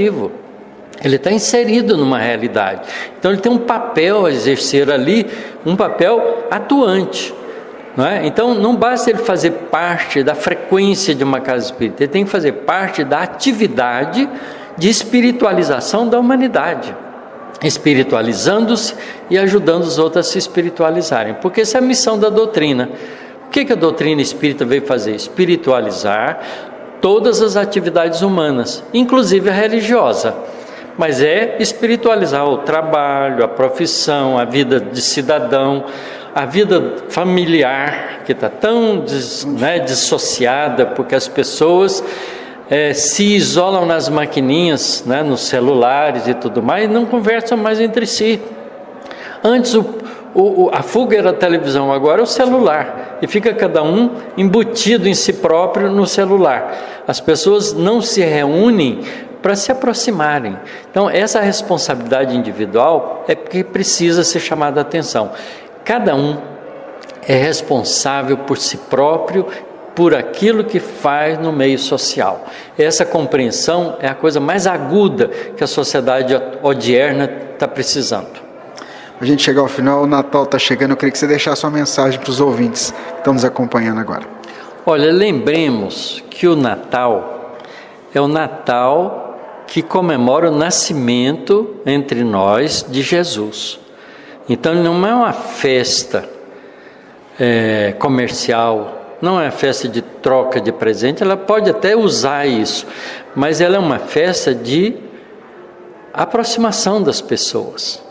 vivo. Ele está inserido numa realidade. Então ele tem um papel a exercer ali, um papel atuante. Não é? Então não basta ele fazer parte da frequência de uma casa espírita, ele tem que fazer parte da atividade de espiritualização da humanidade, espiritualizando-se e ajudando os outros a se espiritualizarem, porque essa é a missão da doutrina. O que, que a doutrina espírita veio fazer? Espiritualizar todas as atividades humanas, inclusive a religiosa mas é espiritualizar o trabalho, a profissão, a vida de cidadão, a vida familiar, que está tão des, né, dissociada, porque as pessoas é, se isolam nas maquininhas, né, nos celulares e tudo mais, e não conversam mais entre si. Antes o, o, a fuga era a televisão, agora é o celular. E fica cada um embutido em si próprio no celular. As pessoas não se reúnem para se aproximarem. Então, essa responsabilidade individual é que precisa ser chamada a atenção. Cada um é responsável por si próprio, por aquilo que faz no meio social. Essa compreensão é a coisa mais aguda que a sociedade odierna está precisando. A gente chegar ao final, o Natal está chegando. Eu queria que você deixasse sua mensagem para os ouvintes que estão nos acompanhando agora. Olha, lembremos que o Natal é o Natal que comemora o nascimento entre nós de Jesus. Então não é uma festa é, comercial, não é uma festa de troca de presente, ela pode até usar isso, mas ela é uma festa de aproximação das pessoas.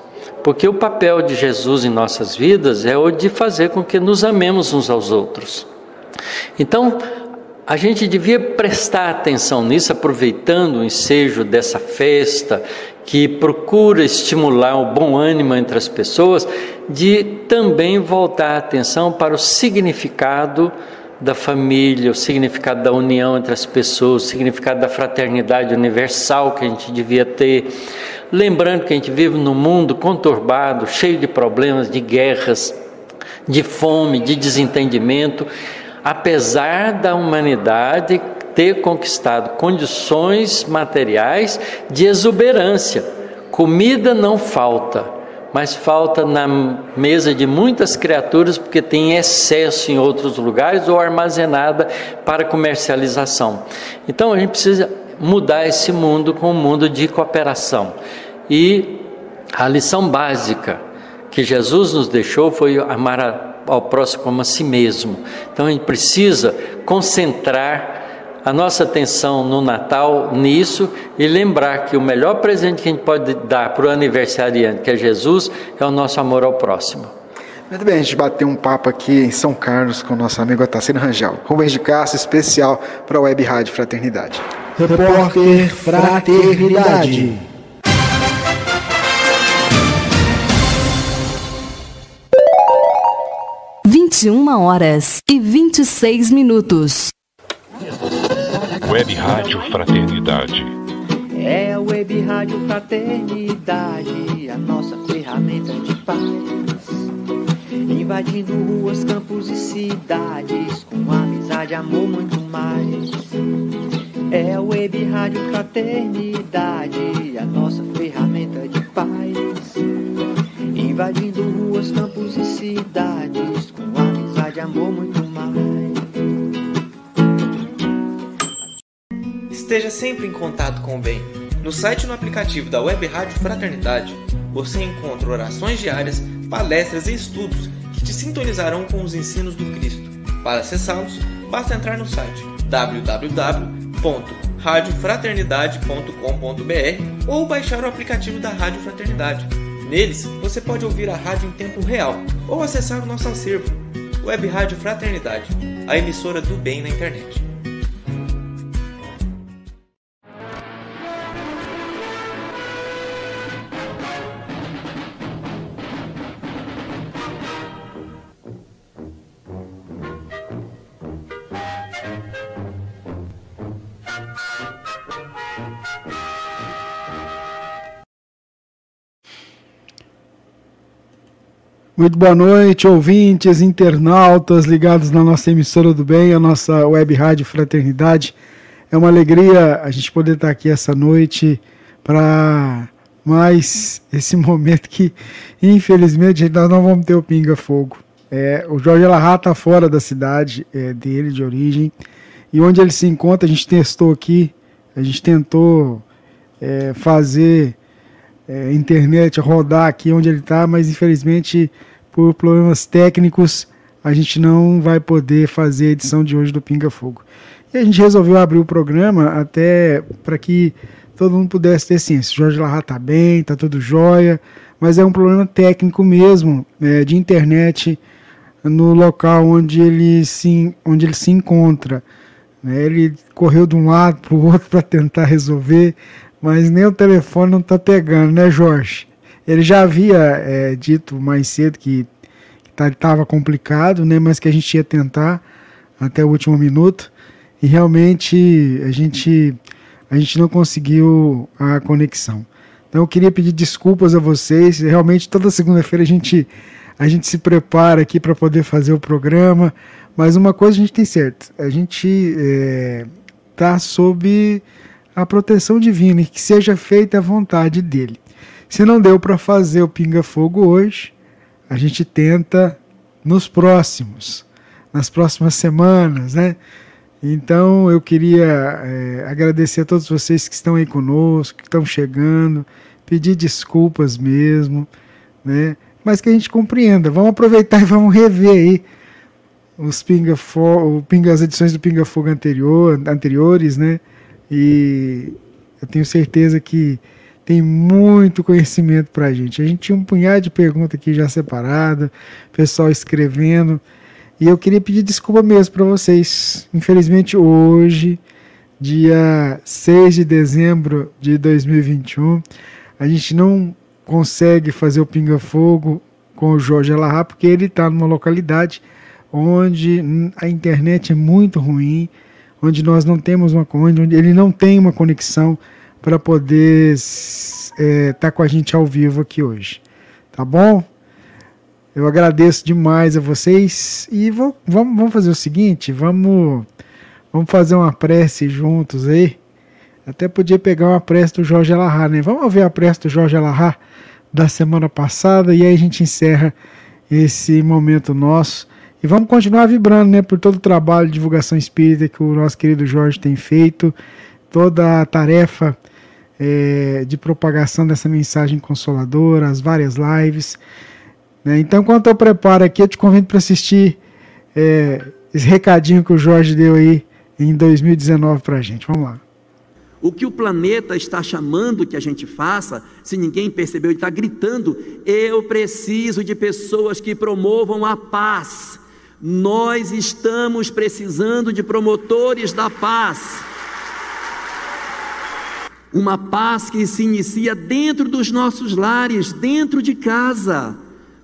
Porque o papel de Jesus em nossas vidas é o de fazer com que nos amemos uns aos outros. Então, a gente devia prestar atenção nisso, aproveitando o ensejo dessa festa que procura estimular o bom ânimo entre as pessoas, de também voltar a atenção para o significado da família, o significado da união entre as pessoas, o significado da fraternidade universal que a gente devia ter. Lembrando que a gente vive num mundo conturbado, cheio de problemas, de guerras, de fome, de desentendimento apesar da humanidade ter conquistado condições materiais de exuberância. Comida não falta, mas falta na mesa de muitas criaturas porque tem excesso em outros lugares ou armazenada para comercialização. Então a gente precisa mudar esse mundo com um mundo de cooperação. E a lição básica que Jesus nos deixou foi amar ao próximo como a si mesmo. Então a gente precisa concentrar a nossa atenção no Natal nisso e lembrar que o melhor presente que a gente pode dar para o aniversariante, que é Jesus, é o nosso amor ao próximo. Muito bem, a gente bateu um papo aqui em São Carlos com o nosso amigo Atacino Rangel. Rubens de Castro, especial para a Web Rádio Fraternidade. Repórter Fraternidade. 21 horas e 26 minutos. Web Rádio Fraternidade. É a Web Rádio Fraternidade, a nossa ferramenta de paz. Invadindo ruas, campos e cidades, com amizade, amor, muito mais. É a Web Rádio Fraternidade, a nossa ferramenta de paz. Invadindo ruas, campos e cidades, com amizade, amor, muito mais. Esteja sempre em contato com o bem. No site e no aplicativo da Web Rádio Fraternidade, você encontra orações diárias, palestras e estudos que te sintonizarão com os ensinos do Cristo. Para acessá-los, basta entrar no site www.radiofraternidade.com.br ou baixar o aplicativo da Rádio Fraternidade. Neles, você pode ouvir a rádio em tempo real ou acessar o nosso acervo, Web Rádio Fraternidade, a emissora do bem na internet. Muito boa noite, ouvintes, internautas ligados na nossa emissora do bem, a nossa web rádio Fraternidade. É uma alegria a gente poder estar aqui essa noite para mais esse momento que, infelizmente, nós não vamos ter o Pinga Fogo. É, o Jorge Larra está fora da cidade é, dele, de origem, e onde ele se encontra, a gente testou aqui, a gente tentou é, fazer é, internet rodar aqui onde ele está, mas infelizmente por problemas técnicos a gente não vai poder fazer a edição de hoje do Pinga Fogo. E a gente resolveu abrir o programa até para que todo mundo pudesse ter ciência. Jorge Larra está bem, está tudo jóia, mas é um problema técnico mesmo, é, de internet no local onde ele se, onde ele se encontra. Né? Ele correu de um lado para o outro para tentar resolver, mas nem o telefone não está pegando, né, Jorge? Ele já havia é, dito mais cedo que estava complicado, né, mas que a gente ia tentar até o último minuto. E realmente a gente a gente não conseguiu a conexão. Então eu queria pedir desculpas a vocês. Realmente toda segunda-feira a gente a gente se prepara aqui para poder fazer o programa, mas uma coisa a gente tem certo, a gente é, sob a proteção divina e que seja feita a vontade dele. Se não deu para fazer o Pinga Fogo hoje, a gente tenta nos próximos, nas próximas semanas, né? Então eu queria é, agradecer a todos vocês que estão aí conosco, que estão chegando, pedir desculpas mesmo, né? Mas que a gente compreenda. Vamos aproveitar e vamos rever aí os Pinga Fogo, Pinga, as edições do Pinga Fogo anterior, anteriores, né? E eu tenho certeza que tem muito conhecimento para a gente. A gente tinha um punhado de perguntas aqui já separada, pessoal escrevendo. E eu queria pedir desculpa mesmo para vocês. Infelizmente, hoje, dia 6 de dezembro de 2021, a gente não consegue fazer o Pinga Fogo com o Jorge Alahá, porque ele está numa localidade onde a internet é muito ruim, onde nós não temos uma onde ele não tem uma conexão para poder estar é, tá com a gente ao vivo aqui hoje. Tá bom? Eu agradeço demais a vocês e vou, vamos, vamos fazer o seguinte, vamos, vamos fazer uma prece juntos aí. Até podia pegar uma prece do Jorge Alahá, né? Vamos ver a prece do Jorge Alahá da semana passada e aí a gente encerra esse momento nosso. E vamos continuar vibrando, né, por todo o trabalho de divulgação espírita que o nosso querido Jorge tem feito, toda a tarefa é, de propagação dessa mensagem consoladora, as várias lives. Né? Então, enquanto eu preparo aqui, eu te convido para assistir é, esse recadinho que o Jorge deu aí em 2019 para a gente. Vamos lá. O que o planeta está chamando que a gente faça, se ninguém percebeu, ele está gritando: eu preciso de pessoas que promovam a paz. Nós estamos precisando de promotores da paz. Uma paz que se inicia dentro dos nossos lares, dentro de casa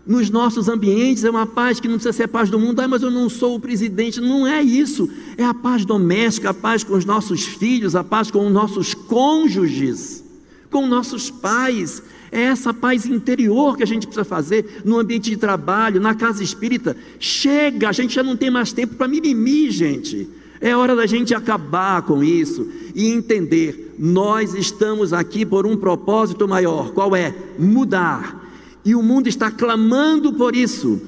nos nossos ambientes, é uma paz que não precisa ser a paz do mundo, ah, mas eu não sou o presidente. Não é isso. É a paz doméstica, a paz com os nossos filhos, a paz com os nossos cônjuges, com nossos pais. É essa paz interior que a gente precisa fazer no ambiente de trabalho, na casa espírita. Chega, a gente já não tem mais tempo para mimimi, gente. É hora da gente acabar com isso e entender: nós estamos aqui por um propósito maior. Qual é? Mudar e o mundo está clamando por isso.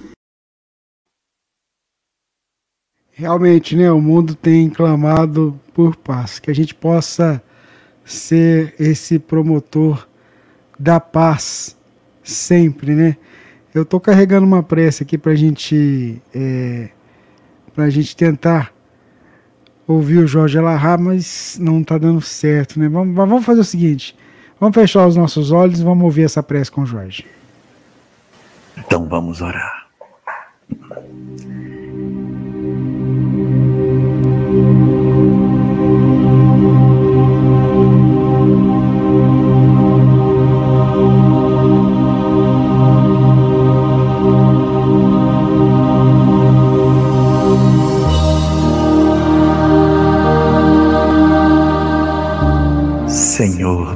Realmente, né? O mundo tem clamado por paz, que a gente possa ser esse promotor da paz sempre, né? Eu estou carregando uma prece aqui para gente, é, a gente tentar ouvir o Jorge Alahá, mas não está dando certo, né? Vamos, vamos fazer o seguinte: vamos fechar os nossos olhos vamos ouvir essa prece com o Jorge. Então vamos orar.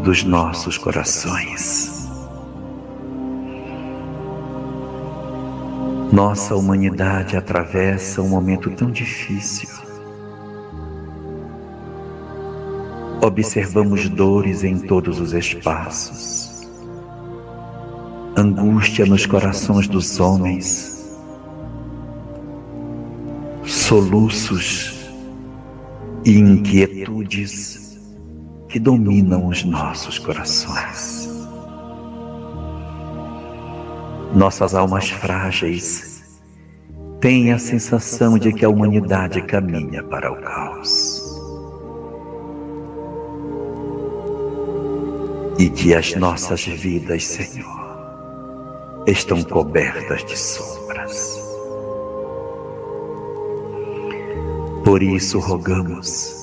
Dos nossos corações. Nossa humanidade atravessa um momento tão difícil. observamos dores em todos os espaços, angústia nos corações dos homens, soluços e inquietudes que dominam os nossos corações. Nossas almas frágeis têm a sensação de que a humanidade caminha para o caos. E que as nossas vidas, Senhor, estão cobertas de sombras. Por isso rogamos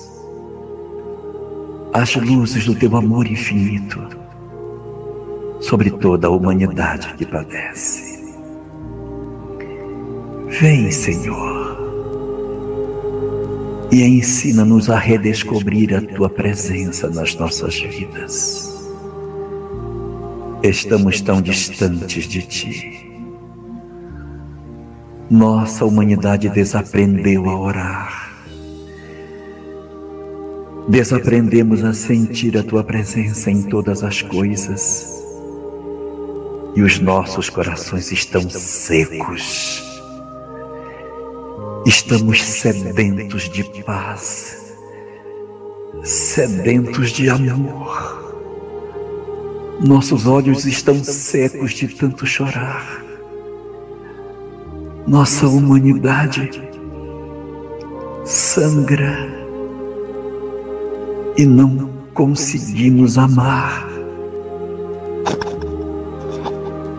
as luzes do teu amor infinito sobre toda a humanidade que padece. Vem, Senhor, e ensina-nos a redescobrir a tua presença nas nossas vidas. Estamos tão distantes de ti. Nossa humanidade desaprendeu a orar. Desaprendemos a sentir a tua presença em todas as coisas e os nossos corações estão secos. Estamos sedentos de paz, sedentos de amor. Nossos olhos estão secos de tanto chorar. Nossa humanidade sangra e não conseguimos amar.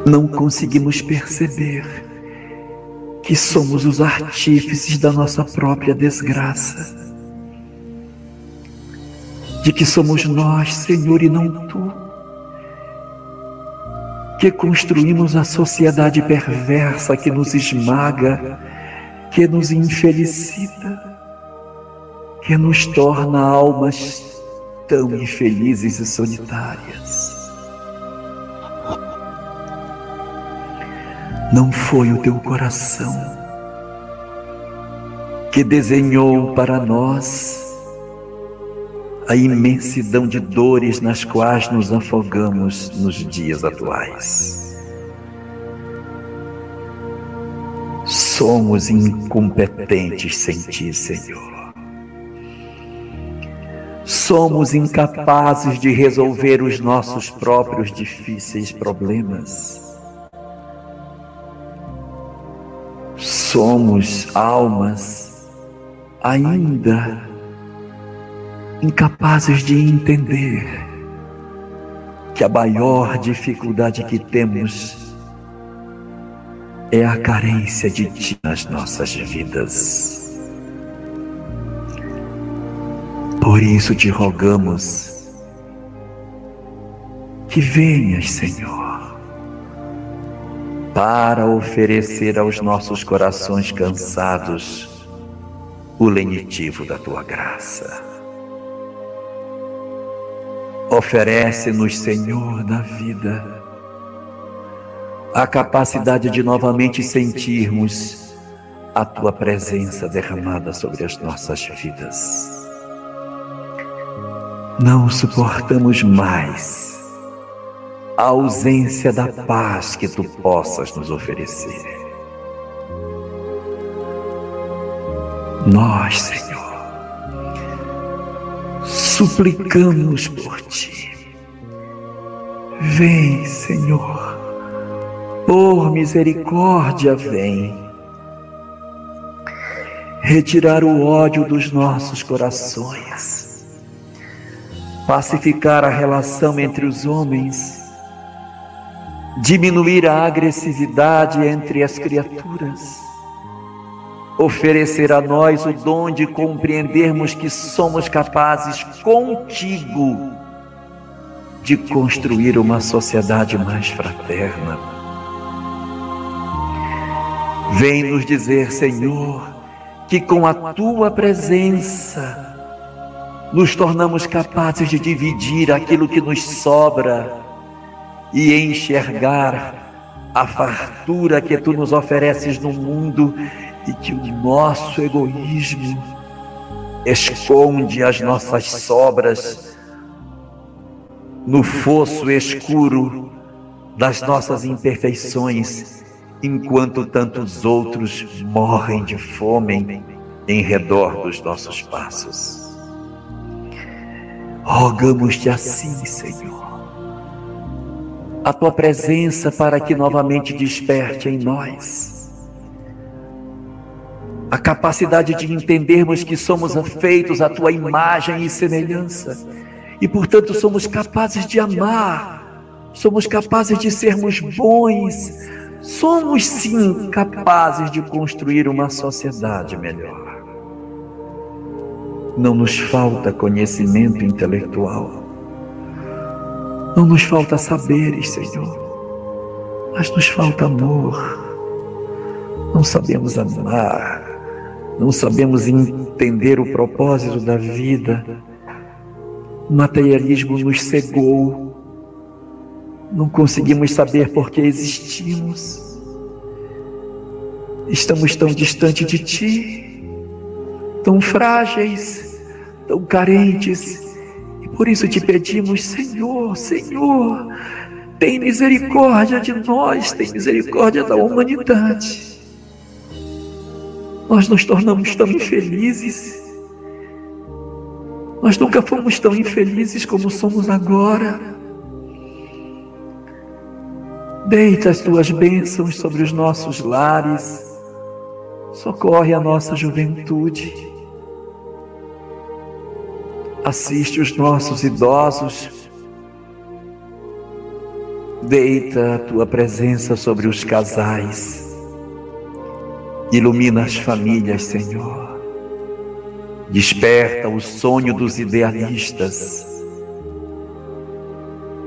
Não conseguimos perceber que somos os artífices da nossa própria desgraça, de que somos nós, Senhor, e não tu, que construímos a sociedade perversa que nos esmaga, que nos infelicita, que nos torna almas tão infelizes e solitárias. Não foi o teu coração que desenhou para nós a imensidão de dores nas quais nos afogamos nos dias atuais. Somos incompetentes sem ti, Senhor. Somos incapazes de resolver os nossos próprios difíceis problemas. somos almas ainda incapazes de entender que a maior dificuldade que temos é a carência de Ti nas nossas vidas. Por isso te rogamos que venhas, Senhor para oferecer aos nossos corações cansados o lenitivo da tua graça. Oferece-nos, Senhor, da vida, a capacidade de novamente sentirmos a tua presença derramada sobre as nossas vidas. Não suportamos mais a ausência da paz que tu possas nos oferecer. Nós, Senhor, suplicamos por ti. Vem, Senhor, por misericórdia, vem. Retirar o ódio dos nossos corações, pacificar a relação entre os homens diminuir a agressividade entre as criaturas, oferecer a nós o dom de compreendermos que somos capazes contigo de construir uma sociedade mais fraterna. Vem nos dizer, Senhor, que com a tua presença nos tornamos capazes de dividir aquilo que nos sobra e enxergar a fartura que tu nos ofereces no mundo e que o nosso egoísmo esconde as nossas sobras no fosso escuro das nossas imperfeições, enquanto tantos outros morrem de fome em redor dos nossos passos. Rogamos-te assim, Senhor, a tua presença para que novamente desperte em nós. A capacidade de entendermos que somos feitos à tua imagem e semelhança. E, portanto, somos capazes de amar, somos capazes de sermos bons, somos sim capazes de construir uma sociedade melhor. Não nos falta conhecimento intelectual, não nos falta saberes, Senhor, mas nos falta amor. Não sabemos amar, não sabemos entender o propósito da vida o materialismo nos cegou. Não conseguimos saber por que existimos. Estamos tão distante de Ti, tão frágeis, tão carentes. E por isso te pedimos, Senhor, Senhor, tem misericórdia de nós, tem misericórdia da humanidade. Nós nos tornamos tão infelizes nós nunca fomos tão infelizes como somos agora. Deita as tuas bênçãos sobre os nossos lares, socorre a nossa juventude, assiste os nossos idosos, deita a tua presença sobre os casais, ilumina as famílias, Senhor. Desperta o sonho dos idealistas.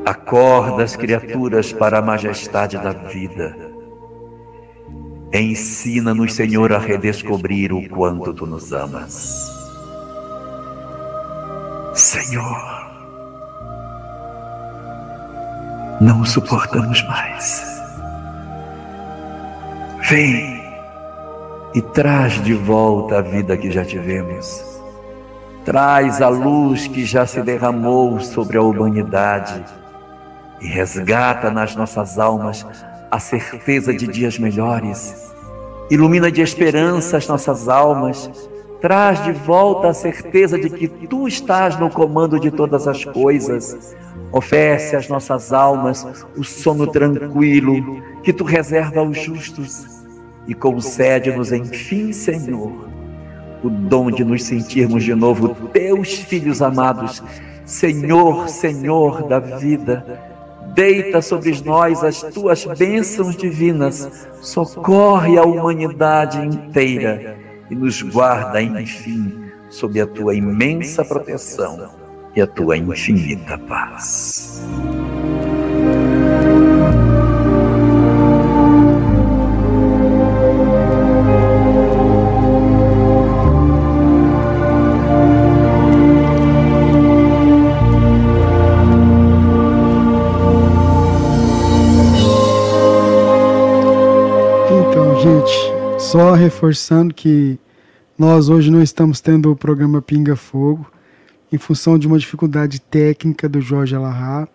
Acorda as criaturas para a majestade da vida. Ensina-nos, Senhor, a redescobrir o quanto tu nos amas. Senhor, não suportamos mais. Vem e traz de volta a vida que já tivemos traz a luz que já se derramou sobre a humanidade e resgata nas nossas almas a certeza de dias melhores. Ilumina de esperança as nossas almas, traz de volta a certeza de que tu estás no comando de todas as coisas. Oferece às nossas almas o sono tranquilo que tu reserva aos justos e concede-nos, enfim, Senhor o dom de nos sentirmos de novo teus filhos amados, Senhor, Senhor da vida. Deita sobre nós as tuas bênçãos divinas, socorre a humanidade inteira e nos guarda, enfim, sob a tua imensa proteção e a tua infinita paz. Só reforçando que nós hoje não estamos tendo o programa Pinga Fogo em função de uma dificuldade técnica do Jorge Alahá.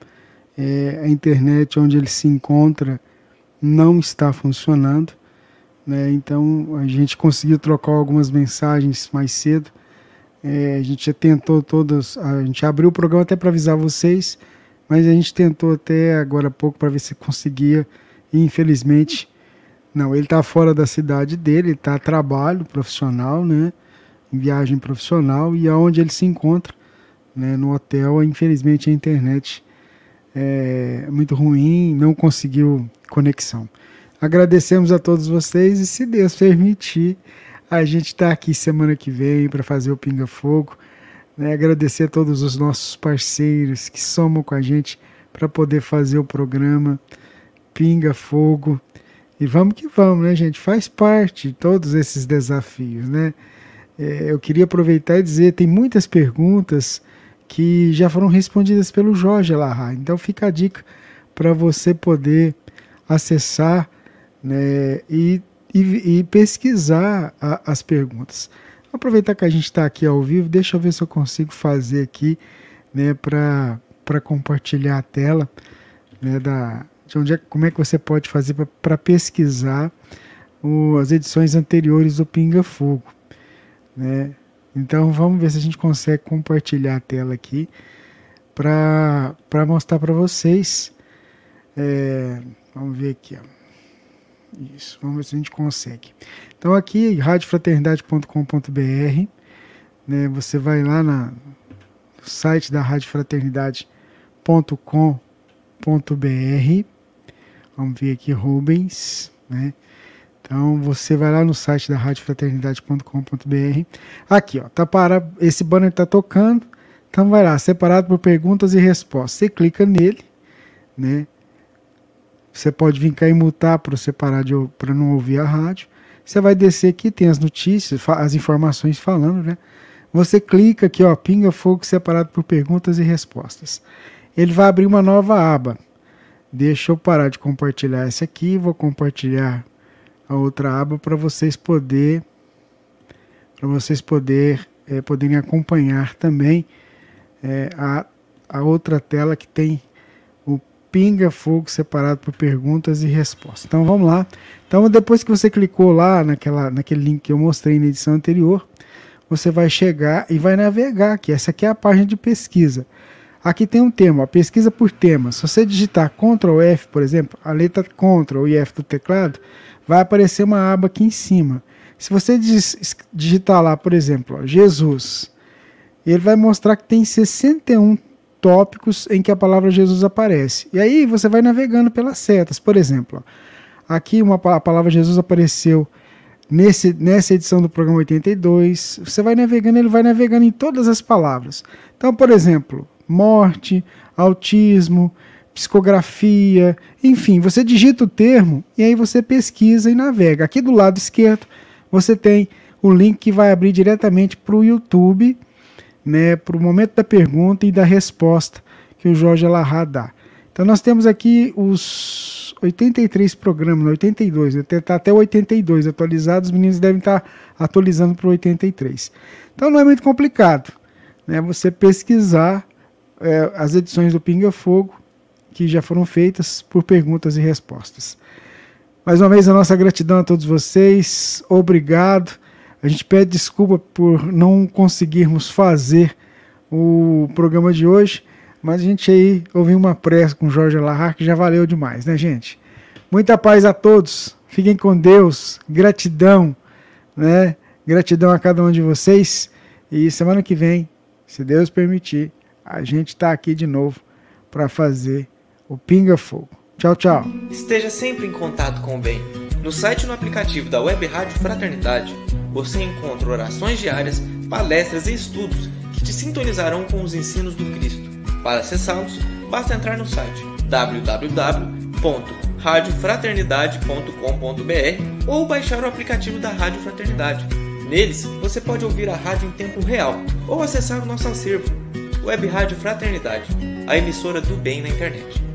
É, a internet onde ele se encontra não está funcionando. Né? Então a gente conseguiu trocar algumas mensagens mais cedo. É, a gente já tentou todas, a gente abriu o programa até para avisar vocês, mas a gente tentou até agora há pouco para ver se conseguia e infelizmente não, ele está fora da cidade dele, está a trabalho profissional, né? Em viagem profissional e aonde ele se encontra, né? No hotel, infelizmente a internet é muito ruim, não conseguiu conexão. Agradecemos a todos vocês e se Deus permitir, a gente está aqui semana que vem para fazer o Pinga Fogo. Né? Agradecer a todos os nossos parceiros que somam com a gente para poder fazer o programa Pinga Fogo. E vamos que vamos, né, gente? Faz parte de todos esses desafios, né? É, eu queria aproveitar e dizer, tem muitas perguntas que já foram respondidas pelo Jorge Larra. Então fica a dica para você poder acessar né, e, e, e pesquisar a, as perguntas. Aproveitar que a gente está aqui ao vivo, deixa eu ver se eu consigo fazer aqui né, para para compartilhar a tela, né, da, de onde é, como é que você pode fazer para pesquisar o, as edições anteriores do Pinga Fogo. Né? Então vamos ver se a gente consegue compartilhar a tela aqui para mostrar para vocês. É, vamos ver aqui. Ó. Isso, vamos ver se a gente consegue. Então aqui, radiofraternidade.com.br, né, você vai lá na, no site da radiofraternidade.com.br, vamos ver aqui Rubens, né, então você vai lá no site da radiofraternidade.com.br, aqui ó, tá para, esse banner está tocando, então vai lá, separado por perguntas e respostas, você clica nele, né, você pode vir cá e mutar para você parar de para não ouvir a rádio. Você vai descer aqui, tem as notícias, as informações falando, né? Você clica aqui, ó, pinga fogo separado por perguntas e respostas. Ele vai abrir uma nova aba. Deixa eu parar de compartilhar essa aqui, vou compartilhar a outra aba para vocês poder para vocês poder é, poderem acompanhar também é, a, a outra tela que tem Pinga Fogo separado por perguntas e respostas. Então vamos lá. Então depois que você clicou lá naquela, naquele link que eu mostrei na edição anterior, você vai chegar e vai navegar aqui. Essa aqui é a página de pesquisa. Aqui tem um tema, pesquisa por tema. Se você digitar Ctrl F, por exemplo, a letra Ctrl e F do teclado, vai aparecer uma aba aqui em cima. Se você digitar lá, por exemplo, ó, Jesus, ele vai mostrar que tem 61 tópicos em que a palavra Jesus aparece. E aí você vai navegando pelas setas. Por exemplo, aqui uma, a palavra Jesus apareceu nesse, nessa edição do programa 82. Você vai navegando, ele vai navegando em todas as palavras. Então, por exemplo, morte, autismo, psicografia, enfim, você digita o termo e aí você pesquisa e navega. Aqui do lado esquerdo você tem o link que vai abrir diretamente para o YouTube né, para o momento da pergunta e da resposta que o Jorge Alarra dá. Então nós temos aqui os 83 programas, 82, né, tá até 82 atualizados, os meninos devem estar tá atualizando para o 83. Então não é muito complicado né, você pesquisar é, as edições do Pinga Fogo que já foram feitas por perguntas e respostas. Mais uma vez a nossa gratidão a todos vocês, obrigado. A gente pede desculpa por não conseguirmos fazer o programa de hoje, mas a gente aí ouviu uma pressa com Jorge Larrar que já valeu demais, né, gente? Muita paz a todos. Fiquem com Deus. Gratidão, né? Gratidão a cada um de vocês. E semana que vem, se Deus permitir, a gente está aqui de novo para fazer o Pinga Fogo. Tchau, tchau. Esteja sempre em contato com o bem. No site e no aplicativo da Web Rádio Fraternidade, você encontra orações diárias, palestras e estudos que te sintonizarão com os ensinos do Cristo. Para acessá-los, basta entrar no site www.radiofraternidade.com.br ou baixar o aplicativo da Rádio Fraternidade. Neles, você pode ouvir a rádio em tempo real ou acessar o nosso acervo, Web Rádio Fraternidade, a emissora do bem na internet.